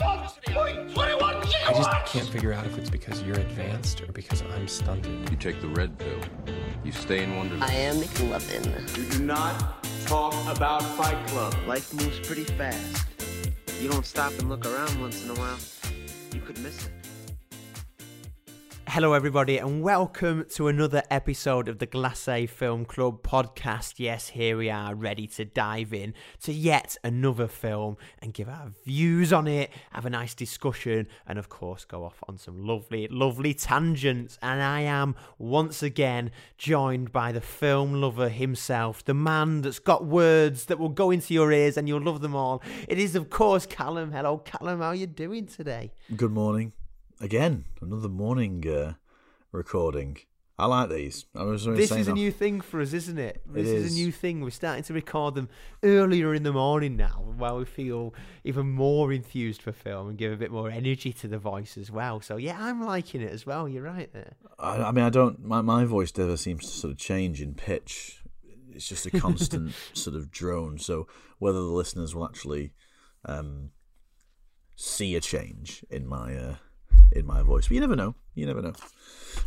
I just can't figure out if it's because you're advanced or because I'm stunted. You take the red pill. You stay in Wonderland. I am McLovin. You do not talk about Fight Club. Life moves pretty fast. You don't stop and look around once in a while, you could miss it. Hello, everybody, and welcome to another episode of the Glacé Film Club podcast. Yes, here we are, ready to dive in to yet another film and give our views on it, have a nice discussion, and of course, go off on some lovely, lovely tangents. And I am once again joined by the film lover himself, the man that's got words that will go into your ears and you'll love them all. It is, of course, Callum. Hello, Callum. How are you doing today? Good morning. Again, another morning uh, recording. I like these. I was This is a new thing for us, isn't it? This is. is. a new thing. We're starting to record them earlier in the morning now, while we feel even more enthused for film and give a bit more energy to the voice as well. So yeah, I'm liking it as well. You're right there. I, I mean, I don't. My, my voice never seems to sort of change in pitch. It's just a constant sort of drone. So whether the listeners will actually um, see a change in my uh, in my voice, but you never know. You never know.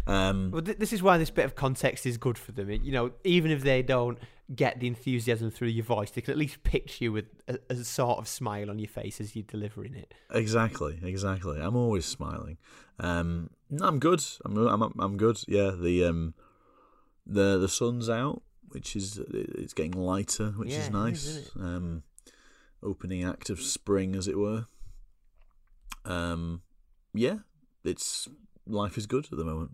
Um, Well, th- this is why this bit of context is good for them. It- You know, even if they don't get the enthusiasm through your voice, they can at least picture you with a, a sort of smile on your face as you're delivering it. Exactly, exactly. I'm always smiling. Um, I'm good. I'm, I'm I'm good. Yeah, the um, the the sun's out, which is it's getting lighter, which Yeah, is nice. is, um, opening act of spring, as it were. Um, yeah, it's life is good at the moment.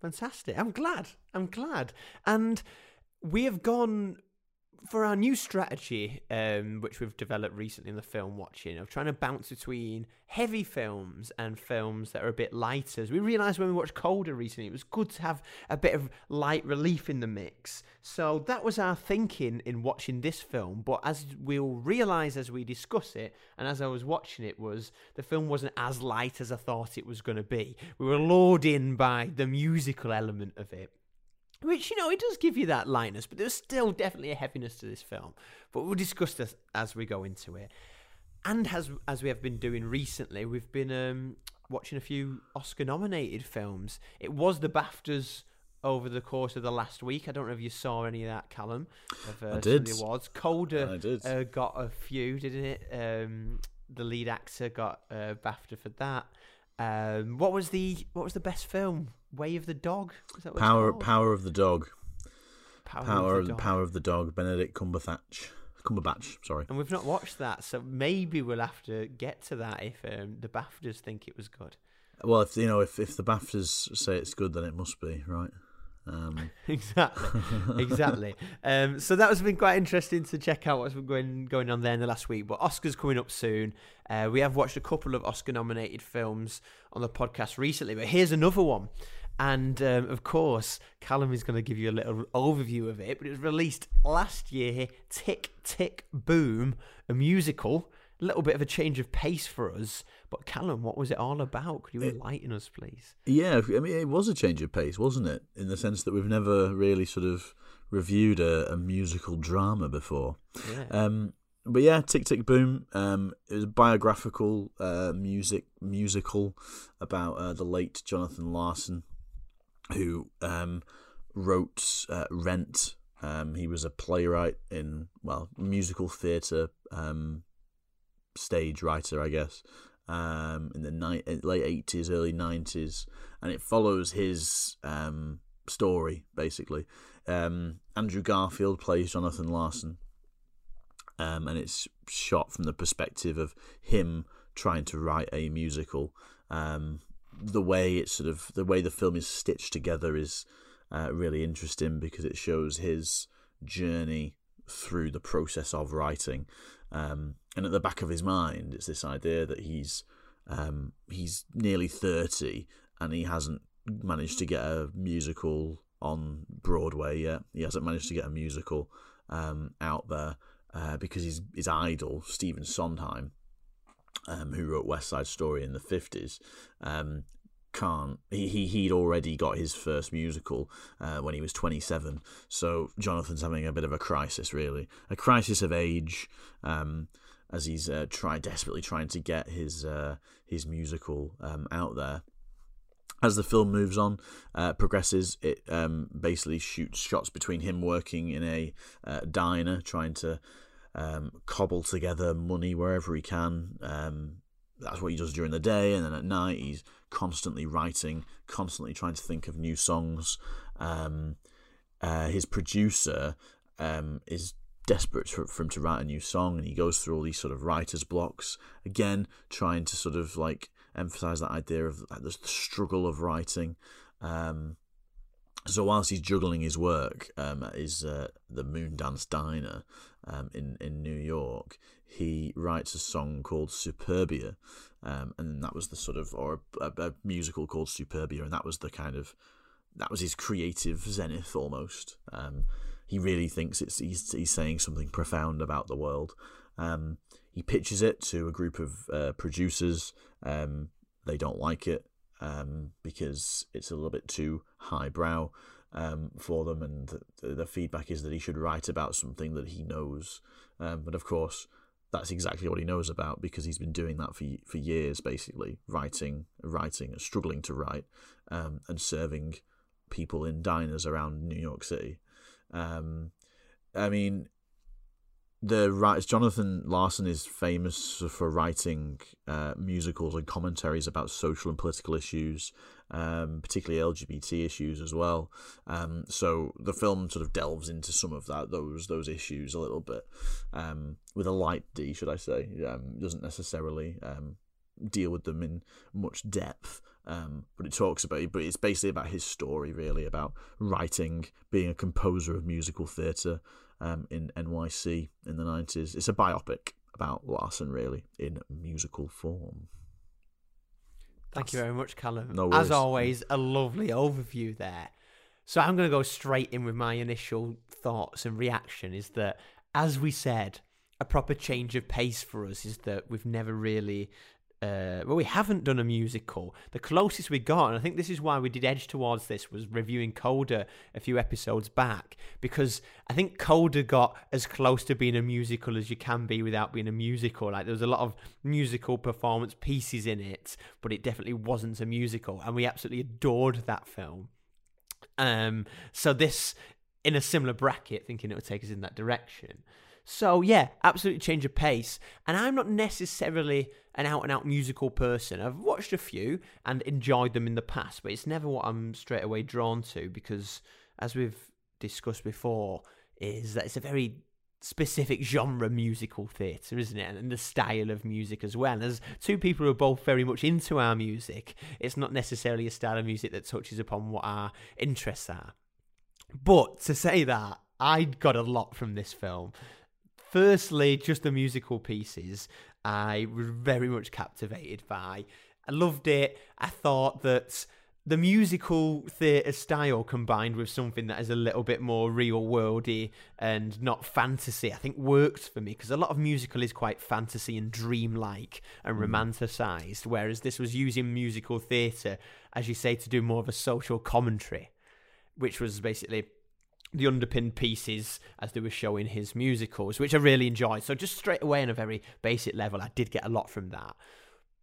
Fantastic. I'm glad. I'm glad. And we have gone for our new strategy, um, which we've developed recently in the film watching, of trying to bounce between heavy films and films that are a bit lighter. As we realised when we watched Coda recently, it was good to have a bit of light relief in the mix. So that was our thinking in watching this film. But as we'll realise as we discuss it, and as I was watching it, was the film wasn't as light as I thought it was going to be. We were lured in by the musical element of it. Which, you know, it does give you that lightness, but there's still definitely a heaviness to this film. But we'll discuss this as we go into it. And as as we have been doing recently, we've been um, watching a few Oscar nominated films. It was the BAFTAs over the course of the last week. I don't know if you saw any of that, Callum. Of, uh, I some of did. the awards. Coda I did. Uh, got a few, didn't it? Um, the lead actor got uh, BAFTA for that. Um, what was the what was the best film? Way of the Dog. Power power of the dog. Power, Power of of the power of the dog. Benedict Cumberbatch. Cumberbatch. Sorry. And we've not watched that, so maybe we'll have to get to that if um, the BAFTAs think it was good. Well, if you know, if if the Baftas say it's good, then it must be right. Um, exactly, exactly. Um, so that has been quite interesting to check out what's been going going on there in the last week. But Oscars coming up soon. Uh, we have watched a couple of Oscar-nominated films on the podcast recently, but here's another one. And um, of course, Callum is going to give you a little overview of it. But it was released last year. Tick Tick Boom, a musical. A little bit of a change of pace for us. But Callum, what was it all about? Could you enlighten us, please? Yeah, I mean, it was a change of pace, wasn't it? In the sense that we've never really sort of reviewed a, a musical drama before. Yeah. Um, but yeah, Tick Tick Boom. Um, it was a biographical uh, music musical about uh, the late Jonathan Larson, who um, wrote uh, Rent. Um, he was a playwright in well musical theatre um, stage writer, I guess, um, in the ni- late eighties, early nineties, and it follows his um, story basically. Um, Andrew Garfield plays Jonathan Larson, um, and it's shot from the perspective of him trying to write a musical. Um, the way it's sort of the way the film is stitched together is uh, really interesting because it shows his journey through the process of writing. Um, and at the back of his mind, it's this idea that he's um, he's nearly thirty and he hasn't managed to get a musical on Broadway yet. He hasn't managed to get a musical um, out there uh, because his his idol Stephen Sondheim, um, who wrote West Side Story in the fifties, um, can't. He, he he'd already got his first musical uh, when he was twenty seven. So Jonathan's having a bit of a crisis, really, a crisis of age. Um, as he's uh, try desperately trying to get his uh, his musical um, out there. As the film moves on, uh, progresses, it um, basically shoots shots between him working in a uh, diner, trying to um, cobble together money wherever he can. Um, that's what he does during the day, and then at night he's constantly writing, constantly trying to think of new songs. Um, uh, his producer um, is desperate for, for him to write a new song, and he goes through all these sort of writer's blocks again, trying to sort of like emphasize that idea of like, the struggle of writing. Um, so whilst he's juggling his work um, his uh, the Moondance Diner um, in in New York, he writes a song called Superbia, um, and that was the sort of or a, a, musical called Superbia, and that was the kind of that was his creative zenith almost. Um, he really thinks it's he's, he's saying something profound about the world. Um, he pitches it to a group of uh, producers. Um, they don't like it um, because it's a little bit too highbrow um, for them, and the, the, feedback is that he should write about something that he knows. Um, but of course, that's exactly what he knows about because he's been doing that for for years, basically writing, writing, and struggling to write, um, and serving people in diners around New York City. Um, I mean, the writers Jonathan Larson is famous for writing uh, musicals and commentaries about social and political issues, um, particularly LGBT issues as well. Um, so the film sort of delves into some of that those those issues a little bit um, with a light D, should I say? Um, doesn't necessarily um, deal with them in much depth. Um, but it talks about, but it's basically about his story, really, about writing, being a composer of musical theatre, um, in NYC in the 90s. It's a biopic about Larson, really, in musical form. Thank That's, you very much, Callum. No As always, a lovely overview there. So I'm going to go straight in with my initial thoughts and reaction is that, as we said, a proper change of pace for us is that we've never really uh, well, we haven't done a musical. The closest we got, and I think this is why we did edge towards this, was reviewing Coda a few episodes back, because I think Coda got as close to being a musical as you can be without being a musical. Like there was a lot of musical performance pieces in it, but it definitely wasn't a musical, and we absolutely adored that film. Um, so this in a similar bracket, thinking it would take us in that direction. So yeah, absolutely change of pace. And I'm not necessarily an out and out musical person. I've watched a few and enjoyed them in the past, but it's never what I'm straight away drawn to because, as we've discussed before, is that it's a very specific genre musical theatre, isn't it? And the style of music as well. As two people who are both very much into our music, it's not necessarily a style of music that touches upon what our interests are. But to say that, I got a lot from this film. Firstly, just the musical pieces. I was very much captivated by. I loved it. I thought that the musical theatre style combined with something that is a little bit more real worldy and not fantasy, I think worked for me because a lot of musical is quite fantasy and dreamlike and mm. romanticised, whereas this was using musical theatre, as you say, to do more of a social commentary, which was basically the underpinned pieces as they were showing his musicals, which I really enjoyed. So just straight away on a very basic level, I did get a lot from that.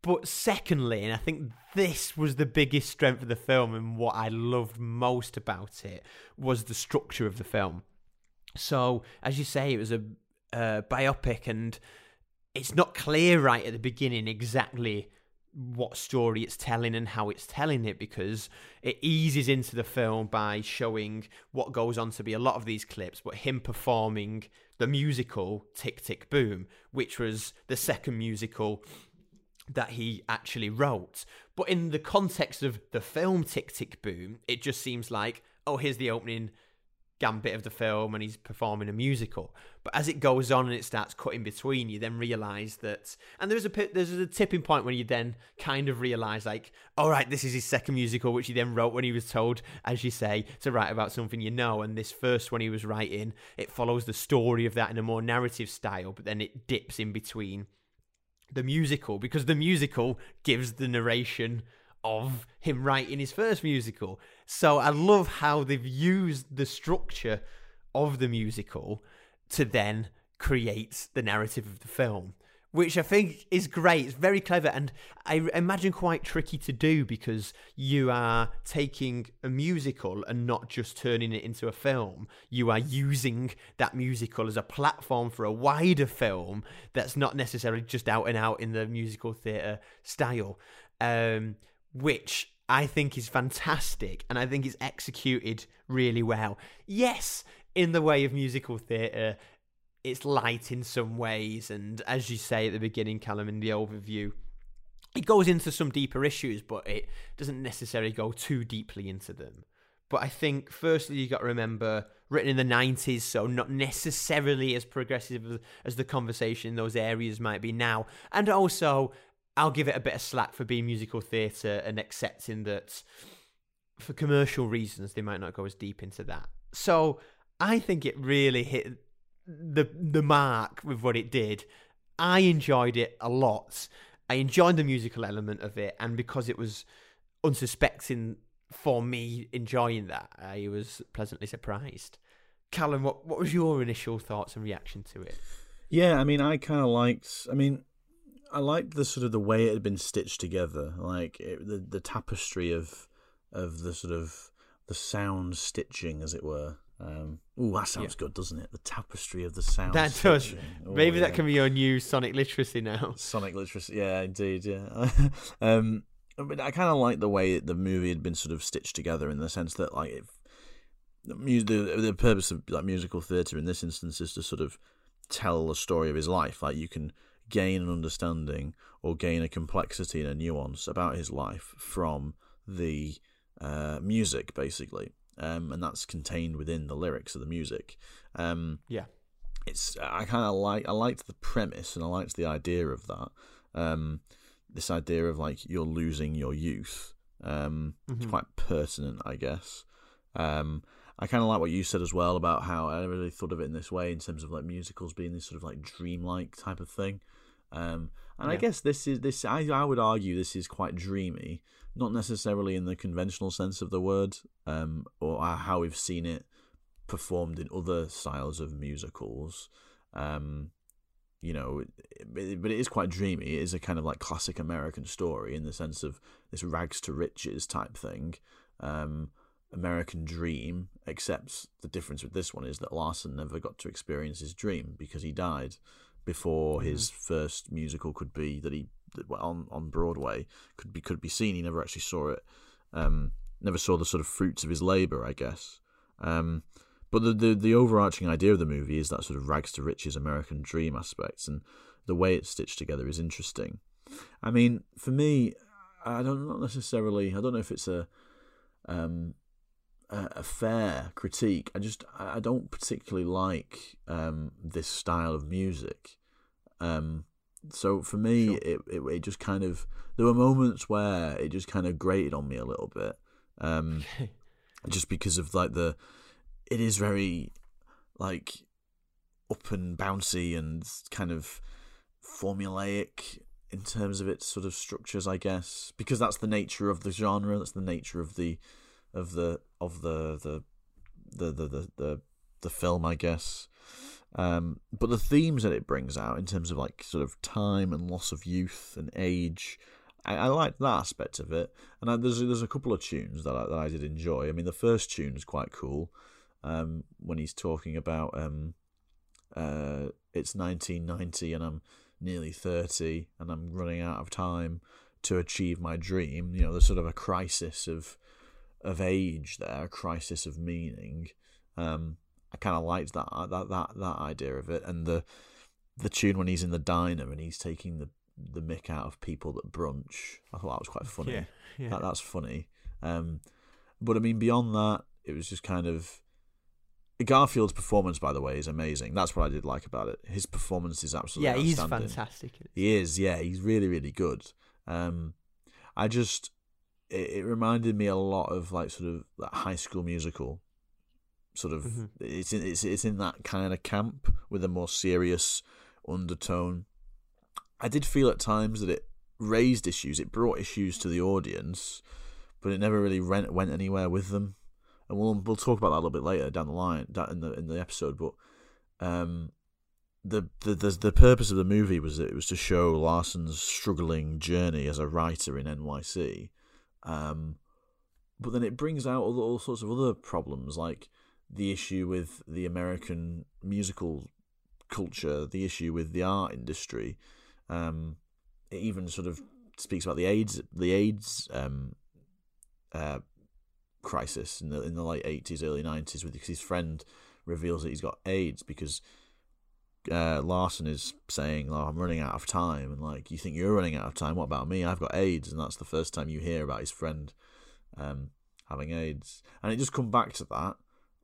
But secondly, and I think this was the biggest strength of the film and what I loved most about it was the structure of the film. So, as you say, it was a, a biopic and it's not clear right at the beginning exactly what story it's telling and how it's telling it because it eases into the film by showing what goes on to be a lot of these clips, but him performing the musical Tick Tick Boom, which was the second musical that he actually wrote. But in the context of the film Tick Tick Boom, it just seems like, oh, here's the opening gambit of the film and he's performing a musical. But as it goes on and it starts cutting between, you then realise that, and there's a there's a tipping point when you then kind of realise like, all right, this is his second musical, which he then wrote when he was told, as you say, to write about something you know. And this first one he was writing, it follows the story of that in a more narrative style, but then it dips in between the musical because the musical gives the narration of him writing his first musical. So I love how they've used the structure of the musical to then create the narrative of the film, which I think is great. It's very clever and I imagine quite tricky to do because you are taking a musical and not just turning it into a film. You are using that musical as a platform for a wider film that's not necessarily just out and out in the musical theatre style, um, which I think is fantastic and I think it's executed really well. Yes, in the way of musical theatre, it's light in some ways, and as you say at the beginning, Callum, in the overview, it goes into some deeper issues, but it doesn't necessarily go too deeply into them. But I think, firstly, you got to remember, written in the 90s, so not necessarily as progressive as the conversation in those areas might be now. And also, I'll give it a bit of slack for being musical theatre and accepting that for commercial reasons, they might not go as deep into that. So I think it really hit the the mark with what it did. I enjoyed it a lot. I enjoyed the musical element of it, and because it was unsuspecting for me enjoying that, I was pleasantly surprised. Callum, what what was your initial thoughts and reaction to it? Yeah, I mean, I kind of liked. I mean, I liked the sort of the way it had been stitched together, like it, the the tapestry of of the sort of the sound stitching, as it were. Um, oh, that sounds Yeah. good, doesn't it? The tapestry of the sound. That does. stitching. Oh, Maybe that can be your new sonic literacy now. Sonic literacy. Yeah, indeed. Yeah. um, but I kind of like the way the movie had been sort of stitched together in the sense that like if the the the purpose of like musical theatre in this instance is to sort of tell a story of his life. Like you can gain an understanding or gain a complexity and a nuance about his life from the uh, music, basically. Um, and that's contained within the lyrics of the music. Um, Yeah. it's I kind of like I liked the premise and I liked the idea of that. Um, this idea of like you're losing your youth. Um, It's Mhm. quite pertinent, I guess. Um, I kind of like what you said as well about how I never really thought of it in this way in terms of like musicals being this sort of like dreamlike type of thing. Um, and I guess this is this. I I would argue this is quite dreamy, not necessarily in the conventional sense of the word, um, or how we've seen it performed in other styles of musicals. Um, you know, it, but it is quite dreamy. It is a kind of like classic American story in the sense of this rags to riches type thing. Um, American dream, except the difference with this one is that Larson never got to experience his dream because he died before his first musical could be that he on on Broadway could be could be seen. He never actually saw it. Um, never saw the sort of fruits of his labor, I guess. Um, but the, the the overarching idea of the movie is that sort of rags to riches American dream aspects, and the way it's stitched together is interesting. I mean, for me, I don't not necessarily. I don't know if it's a um, a, a fair critique. I just I don't particularly like um, this style of music. Um, so for me, Sure. it, it it just kind of there were moments where it just kind of grated on me a little bit. Um, just because of like the it is very like up and bouncy and kind of formulaic in terms of its sort of structures i guess because that's the nature of the genre that's the nature of the of the of the the the the the, the, the film i guess um but the themes that it brings out in terms of like sort of time and loss of youth and age I, I like that aspect of it, and I, there's there's a couple of tunes that I, that I did enjoy. I mean, the first tune is quite cool um, when he's talking about um, uh, it's 1990 and I'm nearly 30 and I'm running out of time to achieve my dream. You know, there's sort of a crisis of of age there, a crisis of meaning. Um, I kind of liked that that that that idea of it, and the the tune when he's in the diner and he's taking the the mick out of people that brunch. I thought that was quite funny. Yeah, yeah. That that's funny. Um, but I mean, beyond that, it was just kind of Garfield's performance. By the way, is amazing. That's what I did like about it. His performance is absolutely yeah, he's fantastic. He is, yeah, he's really, really good. Um, I just, it, it reminded me a lot of like sort of that High School Musical. Sort of, Mhm. it's in it's it's in that kind of camp with a more serious undertone. I did feel at times that it raised issues, it brought issues to the audience, but it never really went went anywhere with them. And we'll we'll talk about that a little bit later down the line, that in the in the episode. But um, the, the the the purpose of the movie was that it was to show Larson's struggling journey as a writer in NYC, um, but then it brings out all, all sorts of other problems like the issue with the American musical culture, the issue with the art industry. Um, it even sort of speaks about the AIDS the AIDS um, uh, crisis in the in the late eighties, early nineties, with his friend reveals that he's got AIDS because uh, Larson is saying, "Oh, I'm running out of time," and like, you think you're running out of time? What about me? I've got AIDS, and that's the first time you hear about his friend um, having AIDS, and it just come back to that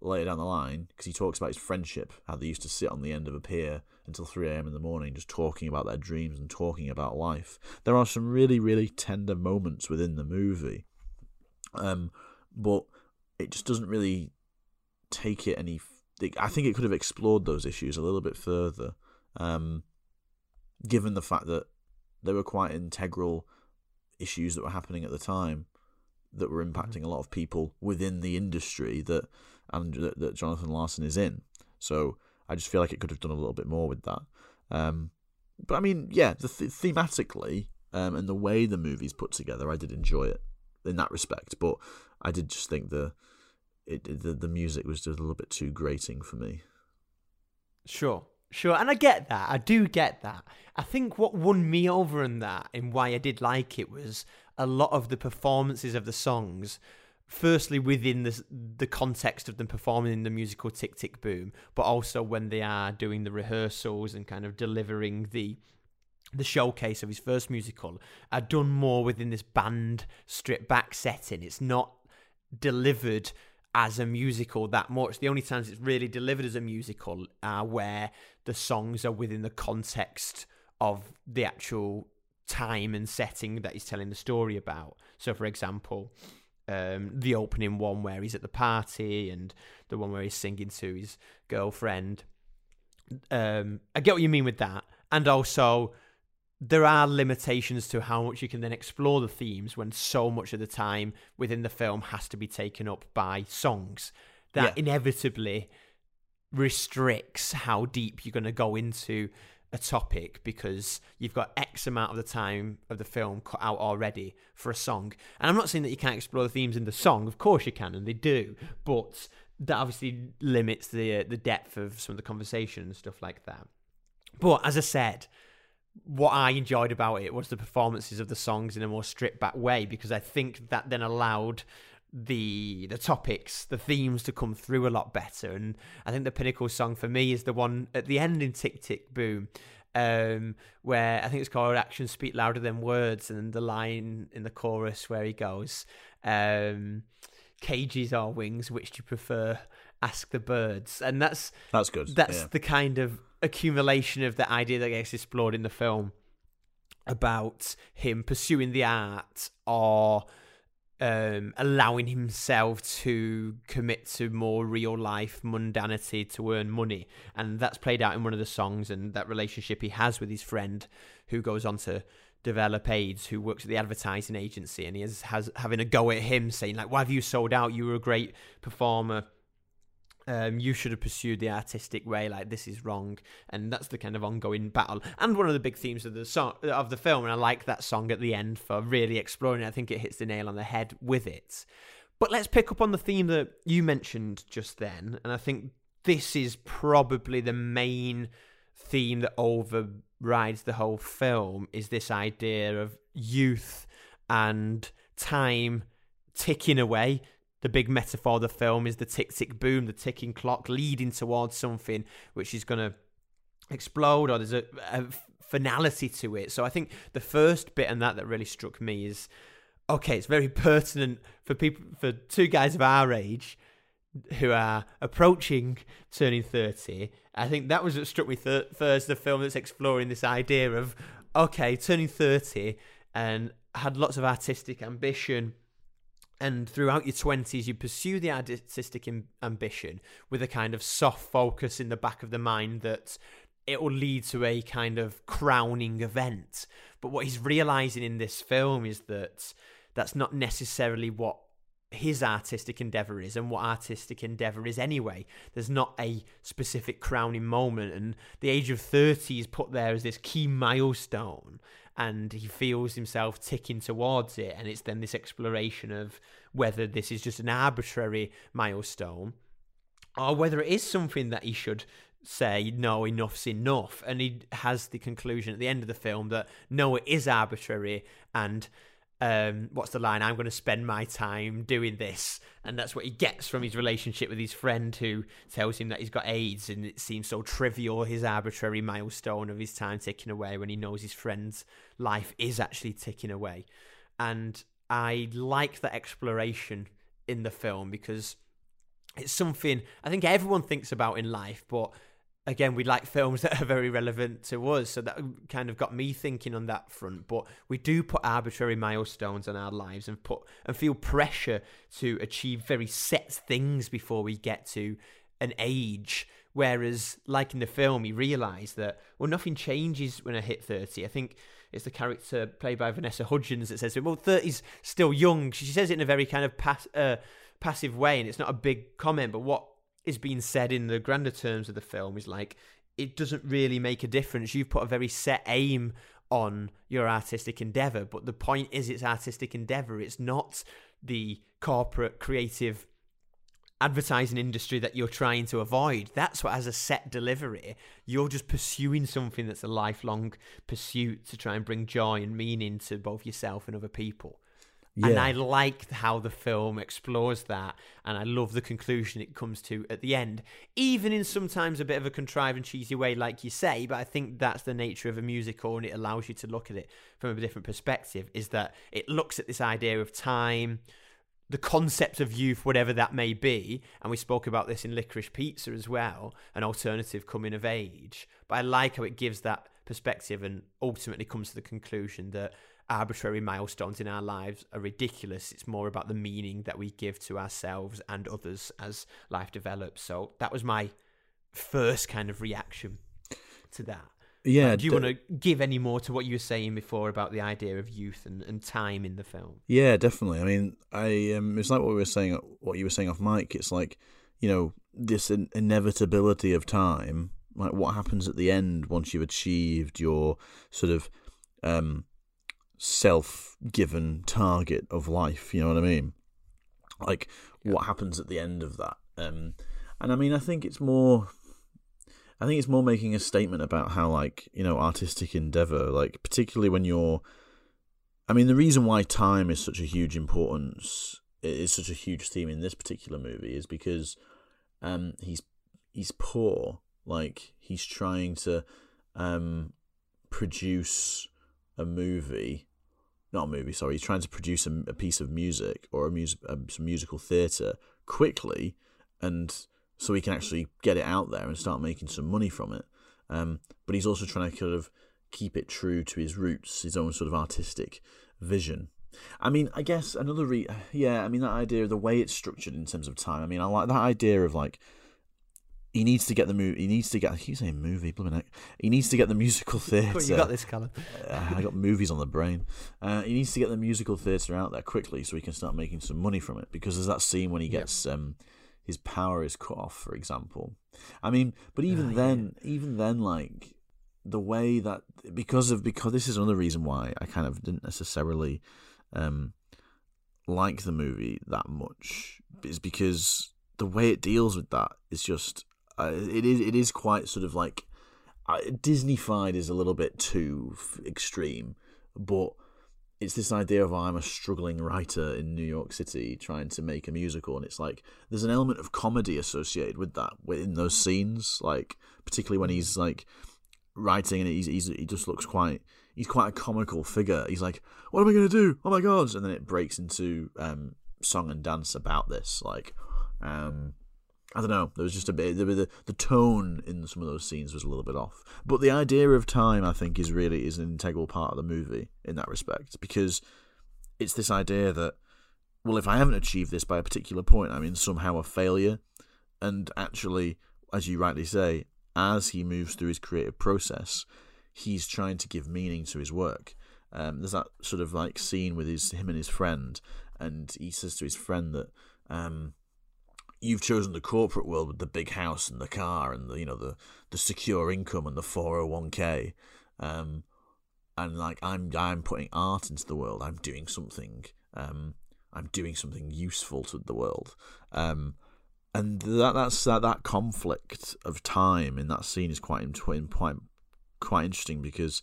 later down the line because he talks about his friendship, how they used to sit on the end of a pier until 3 a.m. in the morning, just talking about their dreams and talking about life. There are some really, really tender moments within the movie, um, but it just doesn't really take it any. I think it could have explored those issues a little bit further, um, given the fact that they were quite integral issues that were happening at the time that were impacting a lot of people within the industry that and that, that Jonathan Larson is in. So I just feel like it could have done a little bit more with that. Um, but I mean, yeah, the th- thematically um, and the way the movie's put together, I did enjoy it in that respect. But I did just think the it the, the music was just a little bit too grating for me. Sure, sure, and I get that. I do get that. I think what won me over in that, and why I did like it, was a lot of the performances of the songs firstly within the the context of them performing in the musical Tick Tick Boom, but also when they are doing the rehearsals and kind of delivering the the showcase of his first musical are done more within this band stripped back setting. It's not delivered as a musical that much. The only times it's really delivered as a musical are where the songs are within the context of the actual time and setting that he's telling the story about. So, for example, um, the opening one where he's at the party and the one where he's singing to his girlfriend. Um, I get what you mean with that, and also there are limitations to how much you can then explore the themes when so much of the time within the film has to be taken up by songs that Yeah. inevitably restricts how deep you're going to go into a topic because you've got X amount of the time of the film cut out already for a song. And I'm not saying that you can't explore the themes in the song. Of course you can, and they do. But that obviously limits the uh, the depth of some of the conversation and stuff like that. But as I said, what I enjoyed about it was the performances of the songs in a more stripped back way because I think that then allowed the the topics, the themes to come through a lot better. And I think the pinnacle song for me is the one at the end in Tick Tick Boom, um, where I think it's called "Actions Speak Louder Than Words," and the line in the chorus where he goes, um, "Cages or wings, which do you prefer?" Ask the birds, and that's That's good. that's yeah. the kind of accumulation of the idea that gets explored in the film about him pursuing the art or um, allowing himself to commit to more real life mundanity to earn money. And that's played out in one of the songs and that relationship he has with his friend who goes on to develop AIDS, who works at the advertising agency. And he is, has having a go at him saying, like, why have you sold out? You were a great performer um, you should have pursued the artistic way. Like this is wrong, and that's the kind of ongoing battle. And one of the big themes of the song of the film, and I like that song at the end for really exploring. it. I think it hits the nail on the head with it. But let's pick up on the theme that you mentioned just then, and I think this is probably the main theme that overrides the whole film is this idea of youth and time ticking away the big metaphor of the film is the tick tick boom, the ticking clock leading towards something which is going to explode or there's a, a finality to it. So I think the first bit and that that really struck me is okay, it's very pertinent for people for two guys of our age who are approaching turning 30. I think that was what struck me th- first the film that's exploring this idea of okay, turning 30 and had lots of artistic ambition and throughout your 20s you pursue the artistic am- ambition with a kind of soft focus in the back of the mind that it will lead to a kind of crowning event but what he's realizing in this film is that that's not necessarily what his artistic endeavor is and what artistic endeavor is anyway. There's not a specific crowning moment, and the age of 30 is put there as this key milestone, and he feels himself ticking towards it. And it's then this exploration of whether this is just an arbitrary milestone or whether it is something that he should say no enough's enough and he has the conclusion at the end of the film that no it is arbitrary and um, what's the line? I'm going to spend my time doing this, and that's what he gets from his relationship with his friend, who tells him that he's got AIDS, and it seems so trivial his arbitrary milestone of his time ticking away when he knows his friend's life is actually ticking away, and I like the exploration in the film because it's something I think everyone thinks about in life, but again, we like films that are very relevant to us. So that kind of got me thinking on that front. But we do put arbitrary milestones on our lives and put and feel pressure to achieve very set things before we get to an age. Whereas, like in the film, you realise that well, nothing changes when I hit thirty. I think it's the character played by Vanessa Hudgens that says, "Well, 30's still young." She says it in a very kind of pass, uh, passive way, and it's not a big comment. But what is being said in the grander terms of the film is like it doesn't really make a difference. You've put a very set aim on your artistic endeavor, but the point is it's artistic endeavor. It's not the corporate creative advertising industry that you're trying to avoid. That's what has a set delivery. You're just pursuing something that's a lifelong pursuit to try and bring joy and meaning to both yourself and other people. Yeah. And I like how the film explores that, and I love the conclusion it comes to at the end, even in sometimes a bit of a contrived and cheesy way, like you say. But I think that's the nature of a musical, and it allows you to look at it from a different perspective. Is that it looks at this idea of time, the concept of youth, whatever that may be, and we spoke about this in Licorice Pizza as well, an alternative coming of age. But I like how it gives that perspective and ultimately comes to the conclusion that arbitrary milestones in our lives are ridiculous. It's more about the meaning that we give to ourselves and others as life develops. So that was my first kind of reaction to that. Yeah. Do you d- want to give any more to what you were saying before about the idea of youth and, and time in the film? Yeah, definitely. I mean, I um, it's like what we were saying, what you were saying off mic. It's like you know this in- inevitability of time. Like what happens at the end once you've achieved your sort of um, self-given target of life. You know what I mean? Like what happens at the end of that? Um, and I mean, I think it's more. I think it's more making a statement about how, like, you know, artistic endeavor, like, particularly when you're. I mean, the reason why time is such a huge importance, is such a huge theme in this particular movie, is because um, he's he's poor. Like, he's trying to um, produce a movie, not a movie. Sorry, he's trying to produce a, a piece of music or a music, a, some musical theatre quickly, and so he can actually get it out there and start making some money from it. Um, but he's also trying to kind of keep it true to his roots, his own sort of artistic vision. I mean, I guess another re yeah, I mean that idea of the way it's structured in terms of time. I mean, I like that idea of like he needs to get the movie. He needs to get. I keep saying movie, blooming heck. He needs to get the musical theatre. you got this, Callum. Uh, I got movies on the brain. Uh, he needs to get the musical theatre out there quickly so he can start making some money from it. Because there's that scene when he gets um, his power is cut off, for example. I mean, but even Ah, then, even then, like the way that because of because this is another reason why I kind of didn't necessarily um, like the movie that much is because the way it deals with that is just uh, it is it is quite sort of like uh, Disneyfied is a little bit too extreme, but it's this idea of I'm a struggling writer in New York City trying to make a musical, and it's like there's an element of comedy associated with that in those scenes, like particularly when he's like writing and he's, he's he just looks quite he's quite a comical figure. He's like, "What am I going to do? Oh my god!" And then it breaks into um, song and dance about this, like. Um, I don't know. There was just a bit. The, the tone in some of those scenes was a little bit off. But the idea of time, I think, is really is an integral part of the movie in that respect because it's this idea that well, if I haven't achieved this by a particular point, I'm in somehow a failure. And actually, as you rightly say, as he moves through his creative process, he's trying to give meaning to his work. Um, there's that sort of like scene with his him and his friend, and he says to his friend that um, you've chosen the corporate world with the big house and the car and the you know the the secure income and the four hundred one k, um, and like I'm I'm putting art into the world. I'm doing something. Um, I'm doing something useful to the world. Um, and that that's that that conflict of time in that scene is quite quite quite interesting because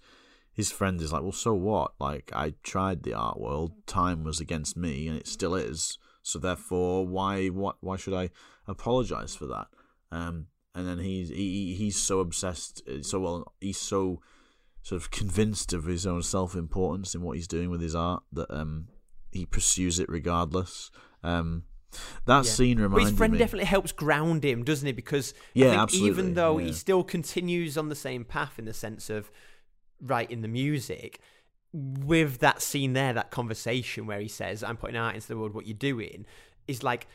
his friend is like, well, so what? Like I tried the art world, time was against me, and it still is. So therefore, why what why should I apologize for that? Um, and then he's he he's so obsessed, so well he's so sort of convinced of his own self importance in what he's doing with his art that um he pursues it regardless. Um, that Yeah. scene But reminded his friend me. definitely helps ground him, doesn't he? Because Yeah, even though yeah. he still continues on the same path in the sense of writing the music, with that scene there, that conversation where he says, "I'm putting art into the world. What you're doing is like."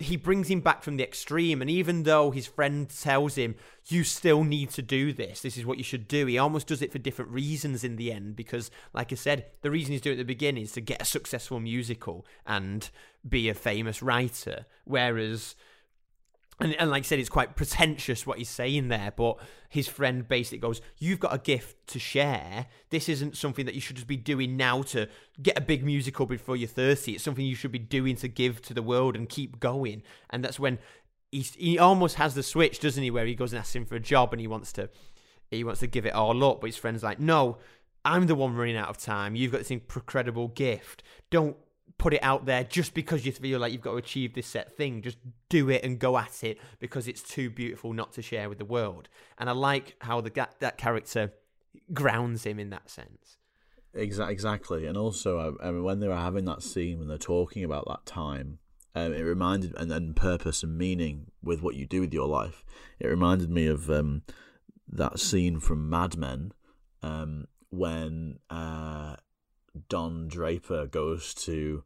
He brings him back from the extreme, and even though his friend tells him, You still need to do this, this is what you should do, he almost does it for different reasons in the end. Because, like I said, the reason he's doing it at the beginning is to get a successful musical and be a famous writer. Whereas and, and like I said, it's quite pretentious what he's saying there, but his friend basically goes, You've got a gift to share. This isn't something that you should just be doing now to get a big musical before you're 30. It's something you should be doing to give to the world and keep going. And that's when he almost has the switch, doesn't he, where he goes and asks him for a job and he wants to he wants to give it all up, but his friend's like, No, I'm the one running out of time. You've got this incredible gift. Don't put it out there just because you feel like you've got to achieve this set thing. Just do it and go at it because it's too beautiful not to share with the world. And I like how the that, character grounds him in that sense. Exa- exactly, and also I, mean, when they were having that scene when they're talking about that time, um, it reminded and, and purpose and meaning with what you do with your life. It reminded me of um, that scene from Mad Men um, when uh, Don Draper goes to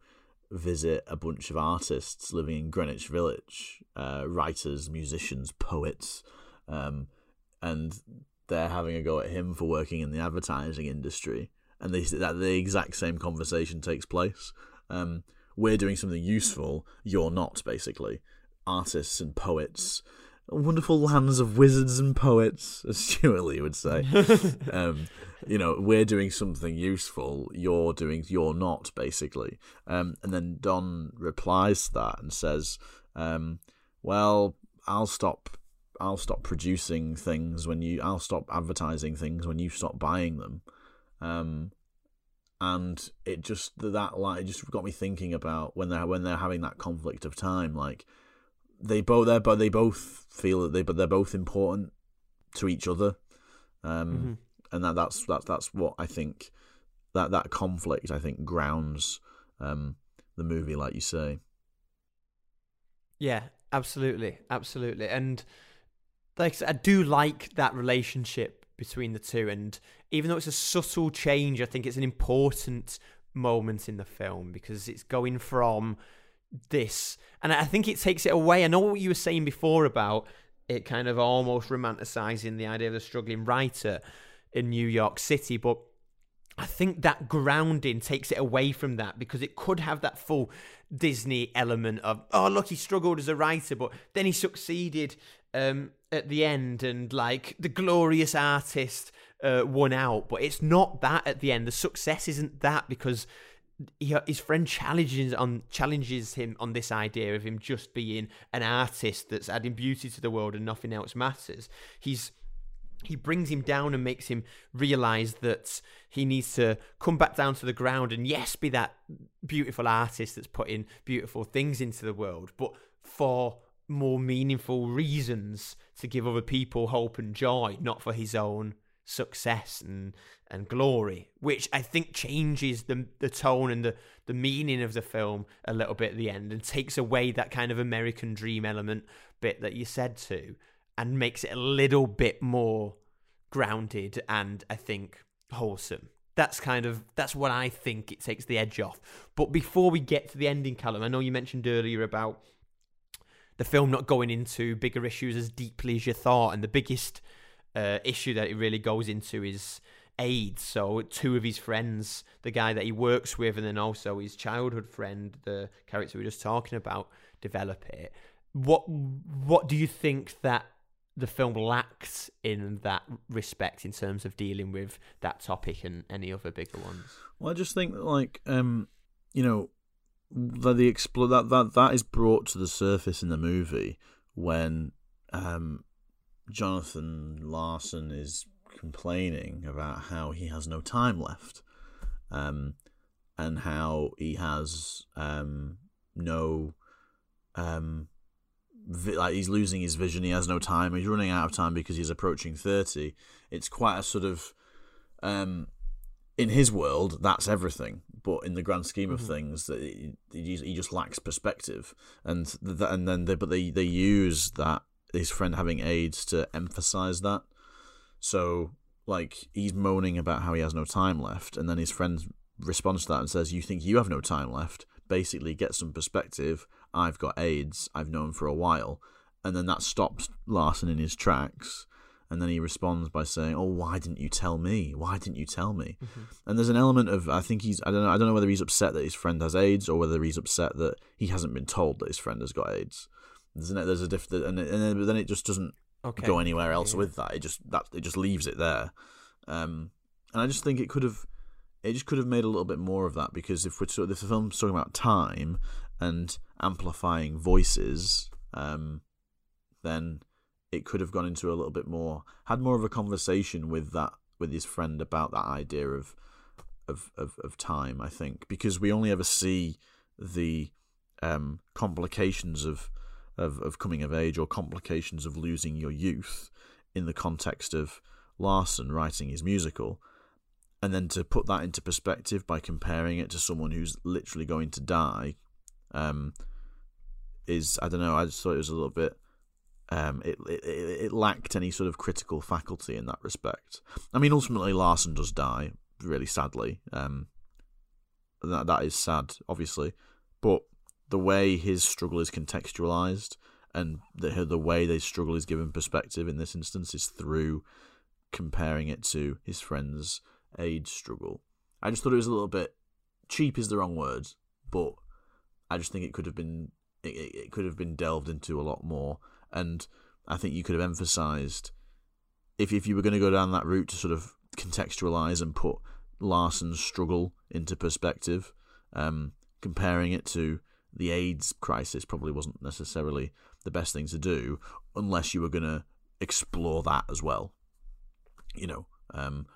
visit a bunch of artists living in Greenwich Village, uh, writers, musicians, poets, um, and they're having a go at him for working in the advertising industry. And they that the exact same conversation takes place. Um, we're doing something useful. You're not, basically. Artists and poets, wonderful lands of wizards and poets, as Stewart Lee would say. um, you know, we're doing something useful. You're doing. You're not, basically. Um, and then Don replies to that and says, um, "Well, I'll stop. I'll stop producing things when you. I'll stop advertising things when you stop buying them." Um, and it just that like it just got me thinking about when they're when they're having that conflict of time, like they both they're but they both feel that they but they're both important to each other, um, Mhm. and that that's that's that's what I think that that conflict I think grounds um the movie, like you say. Yeah, absolutely, absolutely. And like I said, I do like that relationship between the two. And even though it's a subtle change, I think it's an important moment in the film because it's going from this, and I think it takes it away. I know what you were saying before about it kind of almost romanticizing the idea of the struggling writer in New York City, but I think that grounding takes it away from that because it could have that full Disney element of, oh, look, he struggled as a writer, but then he succeeded um, at the end and like the glorious artist uh, won out. But it's not that at the end. The success isn't that because he, his friend challenges on challenges him on this idea of him just being an artist that's adding beauty to the world and nothing else matters. He's he brings him down and makes him realize that he needs to come back down to the ground and yes be that beautiful artist that's putting beautiful things into the world but for more meaningful reasons to give other people hope and joy not for his own success and and glory which i think changes the the tone and the the meaning of the film a little bit at the end and takes away that kind of american dream element bit that you said to and makes it a little bit more grounded and I think wholesome. That's kind of that's what I think it takes the edge off. But before we get to the ending, Callum, I know you mentioned earlier about the film not going into bigger issues as deeply as you thought, and the biggest uh, issue that it really goes into is AIDS. So two of his friends, the guy that he works with, and then also his childhood friend, the character we were just talking about, develop it. What what do you think that the film lacks in that respect in terms of dealing with that topic and any other bigger ones? Well, I just think that, like, um, you know, that the expl- that that that is brought to the surface in the movie when um, Jonathan Larson is complaining about how he has no time left, um, and how he has um, no um, vi- like he's losing his vision. He has no time. He's running out of time because he's approaching thirty. It's quite a sort of um, in his world, that's everything. But in the grand scheme of things, that he, he he just lacks perspective, and th- and then they but they they use that his friend having AIDS to emphasize that. So like he's moaning about how he has no time left, and then his friend responds to that and says, "You think you have no time left?" Basically, get some perspective. I've got AIDS. I've known for a while, and then that stops Larson in his tracks. And then he responds by saying, "Oh, why didn't you tell me? Why didn't you tell me?" Mm-hmm. And there's an element of I think he's I don't know I don't know whether he's upset that his friend has AIDS or whether he's upset that he hasn't been told that his friend has got AIDS. There's, an, there's a diff and, and then, then it just doesn't Okay. go anywhere else Yeah. with that. It just that it just leaves it there. Um, and I just think it could have it just could have made a little bit more of that because if we're to, if the film's talking about time and amplifying voices, um, then it could have gone into a little bit more had more of a conversation with that with his friend about that idea of of of, of time. I think because we only ever see the um, complications of, of of coming of age or complications of losing your youth in the context of Larson writing his musical, and then to put that into perspective by comparing it to someone who's literally going to die, um, is I don't know. I just thought it was a little bit. Um, it, it it lacked any sort of critical faculty in that respect. I mean, ultimately, Larson does die, really sadly. Um, that that is sad, obviously, but the way his struggle is contextualized and the the way they struggle is given perspective in this instance is through comparing it to his friend's age struggle. I just thought it was a little bit cheap is the wrong word, but I just think it could have been it it could have been delved into a lot more, and I think you could have emphasized if if you were going to go down that route to sort of contextualize and put Larson's struggle into perspective, um, comparing it to the AIDS crisis probably wasn't necessarily the best thing to do unless you were going to explore that as well. You know, um,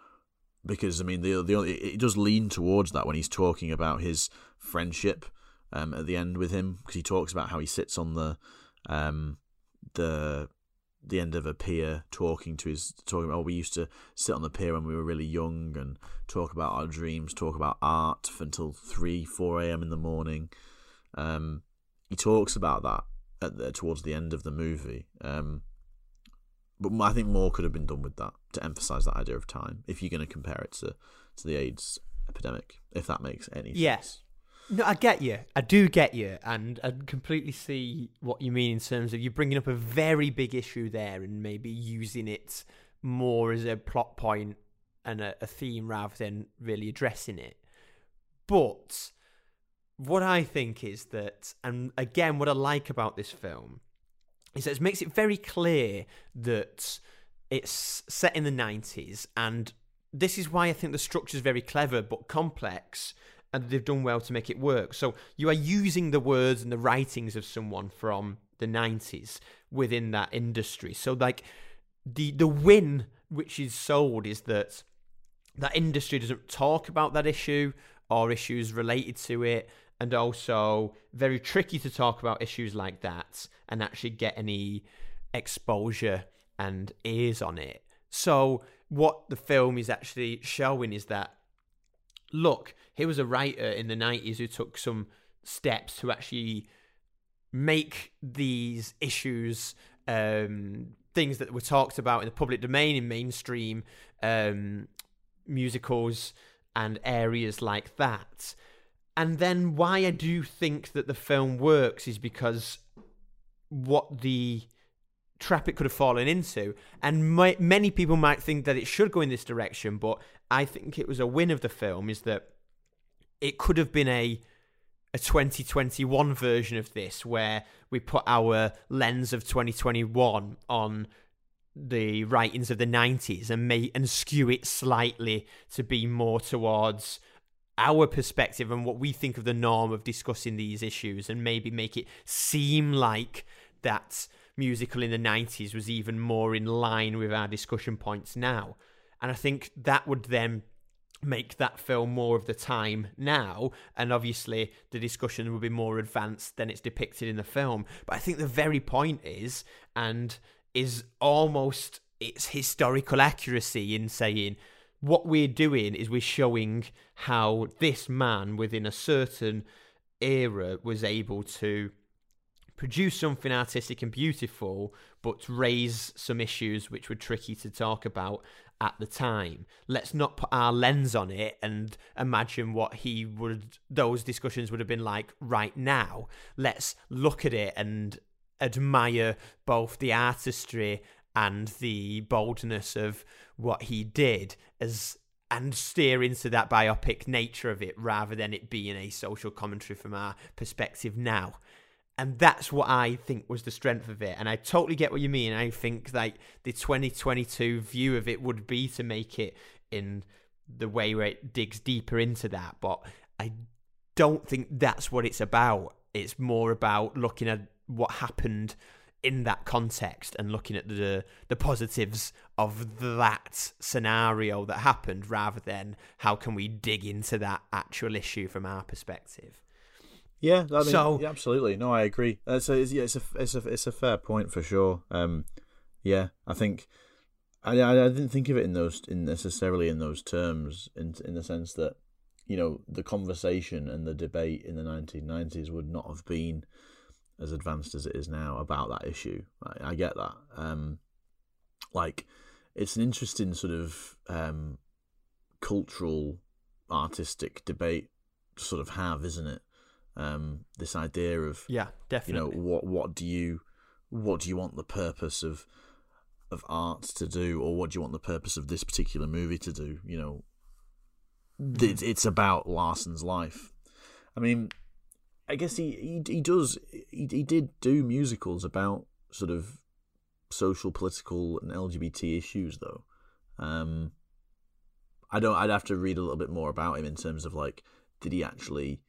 because I mean, the the it does lean towards that when he's talking about his friendship um, at the end with him, because he talks about how he sits on the um, the the end of a pier talking to his talking about oh we used to sit on the pier when we were really young and talk about our dreams talk about art until 3 4 a.m in the morning um he talks about that at the, towards the end of the movie um but i think more could have been done with that to emphasize that idea of time if you're going to compare it to to the aids epidemic if that makes any sense. Yes. sense No, I get you. I do get you, and I completely see what you mean in terms of you bringing up a very big issue there and maybe using it more as a plot point and a, a theme rather than really addressing it. But what I think is that, and again, what I like about this film is that it makes it very clear that it's set in the 90s, and this is why I think the structure is very clever but complex, and they've done well to make it work. So you are using the words and the writings of someone from the 90s within that industry. So, like, the, the win which is sold is that that industry doesn't talk about that issue or issues related to it and also very tricky to talk about issues like that and actually get any exposure and ears on it so what the film is actually showing is that look here was a writer in the 90s who took some steps to actually make these issues um, things that were talked about in the public domain in mainstream um, musicals and areas like that. And then why I do think that the film works is because what the trap it could have fallen into. And my, many people might think that it should go in this direction, but I think it was a win of the film is that it could have been a a 2021 version of this where we put our lens of 2021 on the writings of the 90s and may and skew it slightly to be more towards our perspective and what we think of the norm of discussing these issues and maybe make it seem like that musical in the 90s was even more in line with our discussion points now. And i think that would then make that film more of the time now. And obviously the discussion will be more advanced than it's depicted in the film. But i think the very point is and is almost its historical accuracy in saying what we're doing is we're showing how this man within a certain era was able to produce something artistic and beautiful, but raise some issues which were tricky to talk about at the time. Let's not put our lens on it and imagine what he would those discussions would have been like right now. Let's look at it and admire both the artistry and the boldness of what he did as and steer into that biopic nature of it rather than it being a social commentary from our perspective now. And that's what I think was the strength of it. And I totally get what you mean. I think like the 2022 view of it would be to make it in the way where it digs deeper into that. But I don't think that's what it's about. It's more about looking at what happened in that context and looking at the the positives of that scenario that happened rather than how can we dig into that actual issue from our perspective. Yeah, I mean, So- yeah, absolutely. No, I agree. It's a, it's, yeah, it's a it's a it's a fair point for sure. Um, yeah, I think I, I I didn't think of it in those in necessarily in those terms in in the sense that you know the conversation and the debate in the 1990s would not have been as advanced as it is now about that issue. I, I get that. Um, like it's an interesting sort of um, cultural artistic debate to sort of have, isn't it? Um, this idea of Yeah, definitely. you know what what do you what do you want the purpose of of art to do or what do you want the purpose of this particular movie to do you know it's, it's about Larson's life I mean I guess he he, he does he, he did do musicals about sort of social political and LGBT issues though um I don't I'd have to read a little bit more about him in terms of like did he actually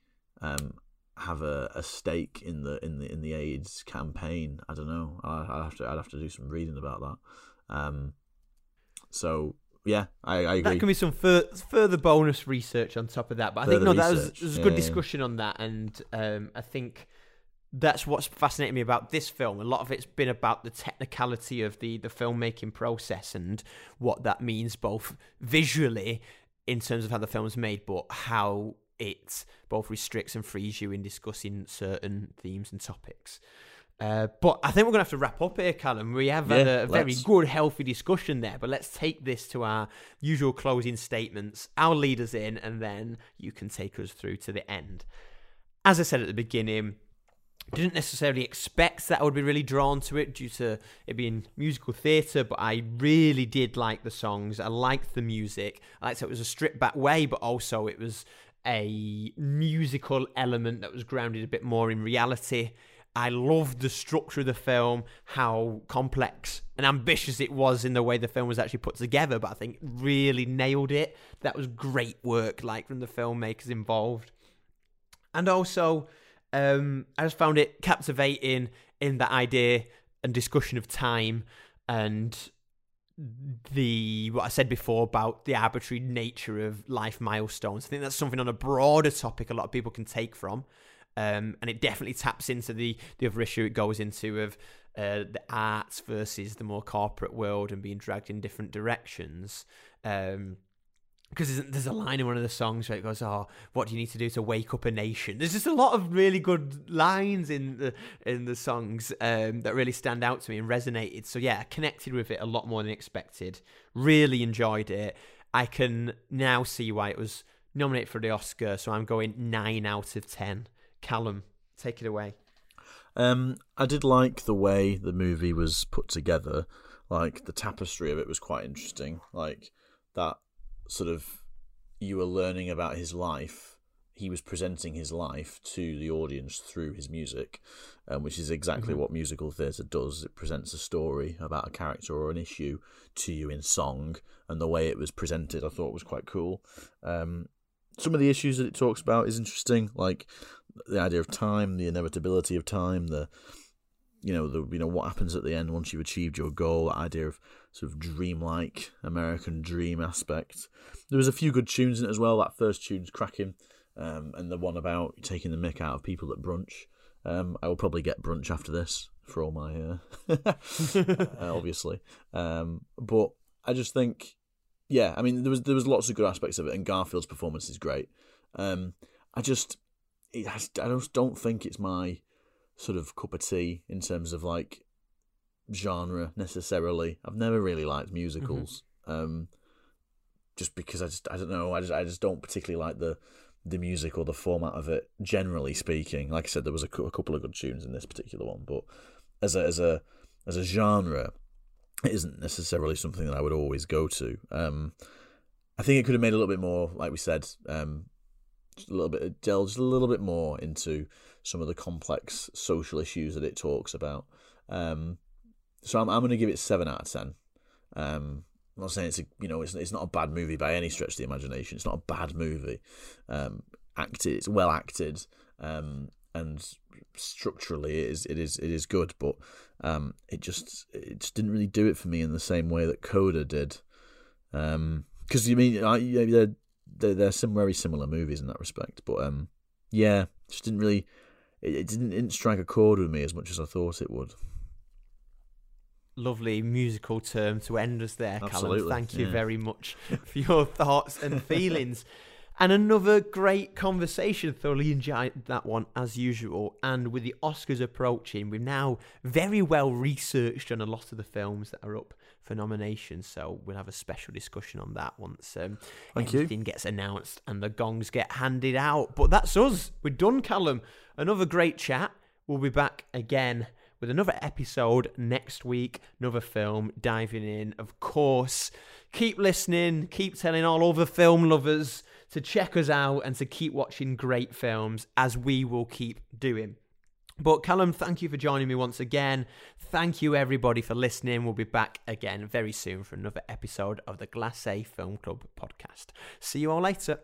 um have a, a stake in the in the in the AIDS campaign. I don't know. I, I'd have to I'd have to do some reading about that. Um, so yeah, I, I agree. That can be some fur- further bonus research on top of that. But I think Further no, that was, research. was a good yeah. discussion on that, and um, I think that's what's fascinating me about this film. A lot of it's been about the technicality of the the filmmaking process and what that means, both visually in terms of how the film's made, but how it both restricts and frees you in discussing certain themes and topics. Uh, but I think we're going to have to wrap up here, Callum. We have had Yeah, a, a very let's. good, healthy discussion there, but let's take this to our usual closing statements. I'll lead us in, and then you can take us through to the end. As I said at the beginning, didn't necessarily expect that I would be really drawn to it due to it being musical theatre, but I really did like the songs. I liked the music. I liked it was a stripped back way, but also it was a musical element that was grounded a bit more in reality. I loved the structure of the film, how complex and ambitious it was in the way the film was actually put together, but I think really nailed it. That was great work, like from the filmmakers involved. And also, um, I just found it captivating in the idea and discussion of time and the what I said before about the arbitrary nature of life milestones. I think that's something on a broader topic a lot of people can take from. Um, and it definitely taps into the the other issue it goes into of uh, the arts versus the more corporate world and being dragged in different directions. Um, because there's, a line in one of the songs where it goes, "Oh, what do you need to do to wake up a nation?" There's just a lot of really good lines in the in the songs um, that really stand out to me and resonated. So yeah, I connected with it a lot more than expected. Really enjoyed it. I can now see why it was nominated for the Oscar. So I'm going nine out of ten. Callum, take it away. Um, I did like the way the movie was put together. Like the tapestry of it was quite interesting. Like that sort of you were learning about his life. He was presenting his life to the audience through his music, um, which is exactly Mhm. what musical theatre does. It presents a story about a character or an issue to you in song, and the way it was presented, I thought was quite cool. Um, some of the issues that it talks about is interesting, like the idea of time, the inevitability of time, the you know the you know what happens at the end once you've achieved your goal. Idea of sort of dreamlike American dream aspect. There was a few good tunes in it as well. That first tune's cracking, um, and the one about taking the mick out of people at brunch. Um, I will probably get brunch after this for all my uh, obviously, um, but I just think, yeah, I mean there was there was lots of good aspects of it, and Garfield's performance is great. Um, I just it has, I just don't think it's my sort of cup of tea in terms of like genre necessarily. I've never really liked musicals. Um, just because I just I don't know I just I just don't particularly like the the music or the format of it. Generally speaking, like I said, there was a, a couple of good tunes in this particular one, but as a as a as a genre, it isn't necessarily something that I would always go to. Um, I think it could have made a little bit more, like we said, um, a little bit delve just a little bit more into some of the complex social issues that it talks about. Um, so I'm I'm going to give it seven out of ten. Um, I'm not saying it's a you know it's it's not a bad movie by any stretch of the imagination. It's not a bad movie. Um, acted, it's well acted, um, and structurally it is it is it is good. But um, it just it just didn't really do it for me in the same way that Coda did. Um, because you mean I, yeah, they're, they're they're some very similar movies in that respect. But um, yeah, just didn't really it, it didn't, it didn't strike a chord with me as much as I thought it would. Lovely musical term to end us there, Callum. Thank you yeah. very much for your thoughts and feelings. And another great conversation. Thoroughly enjoyed that one as usual. And with the Oscars approaching, we've now very well researched on a lot of the films that are up for nominations. So we'll have a special discussion on that once um, Thank you. everything gets announced and the gongs get handed out. But that's us. We're done, Callum. Another great chat. We'll be back again with another episode next week. Another film diving in, of course. Keep listening. Keep telling all other film lovers to check us out and to keep watching great films as we will keep doing. But Callum, thank you for joining me once again. Thank you everybody for listening. We'll be back again very soon for another episode of the Glacé Film Club podcast. See you all later.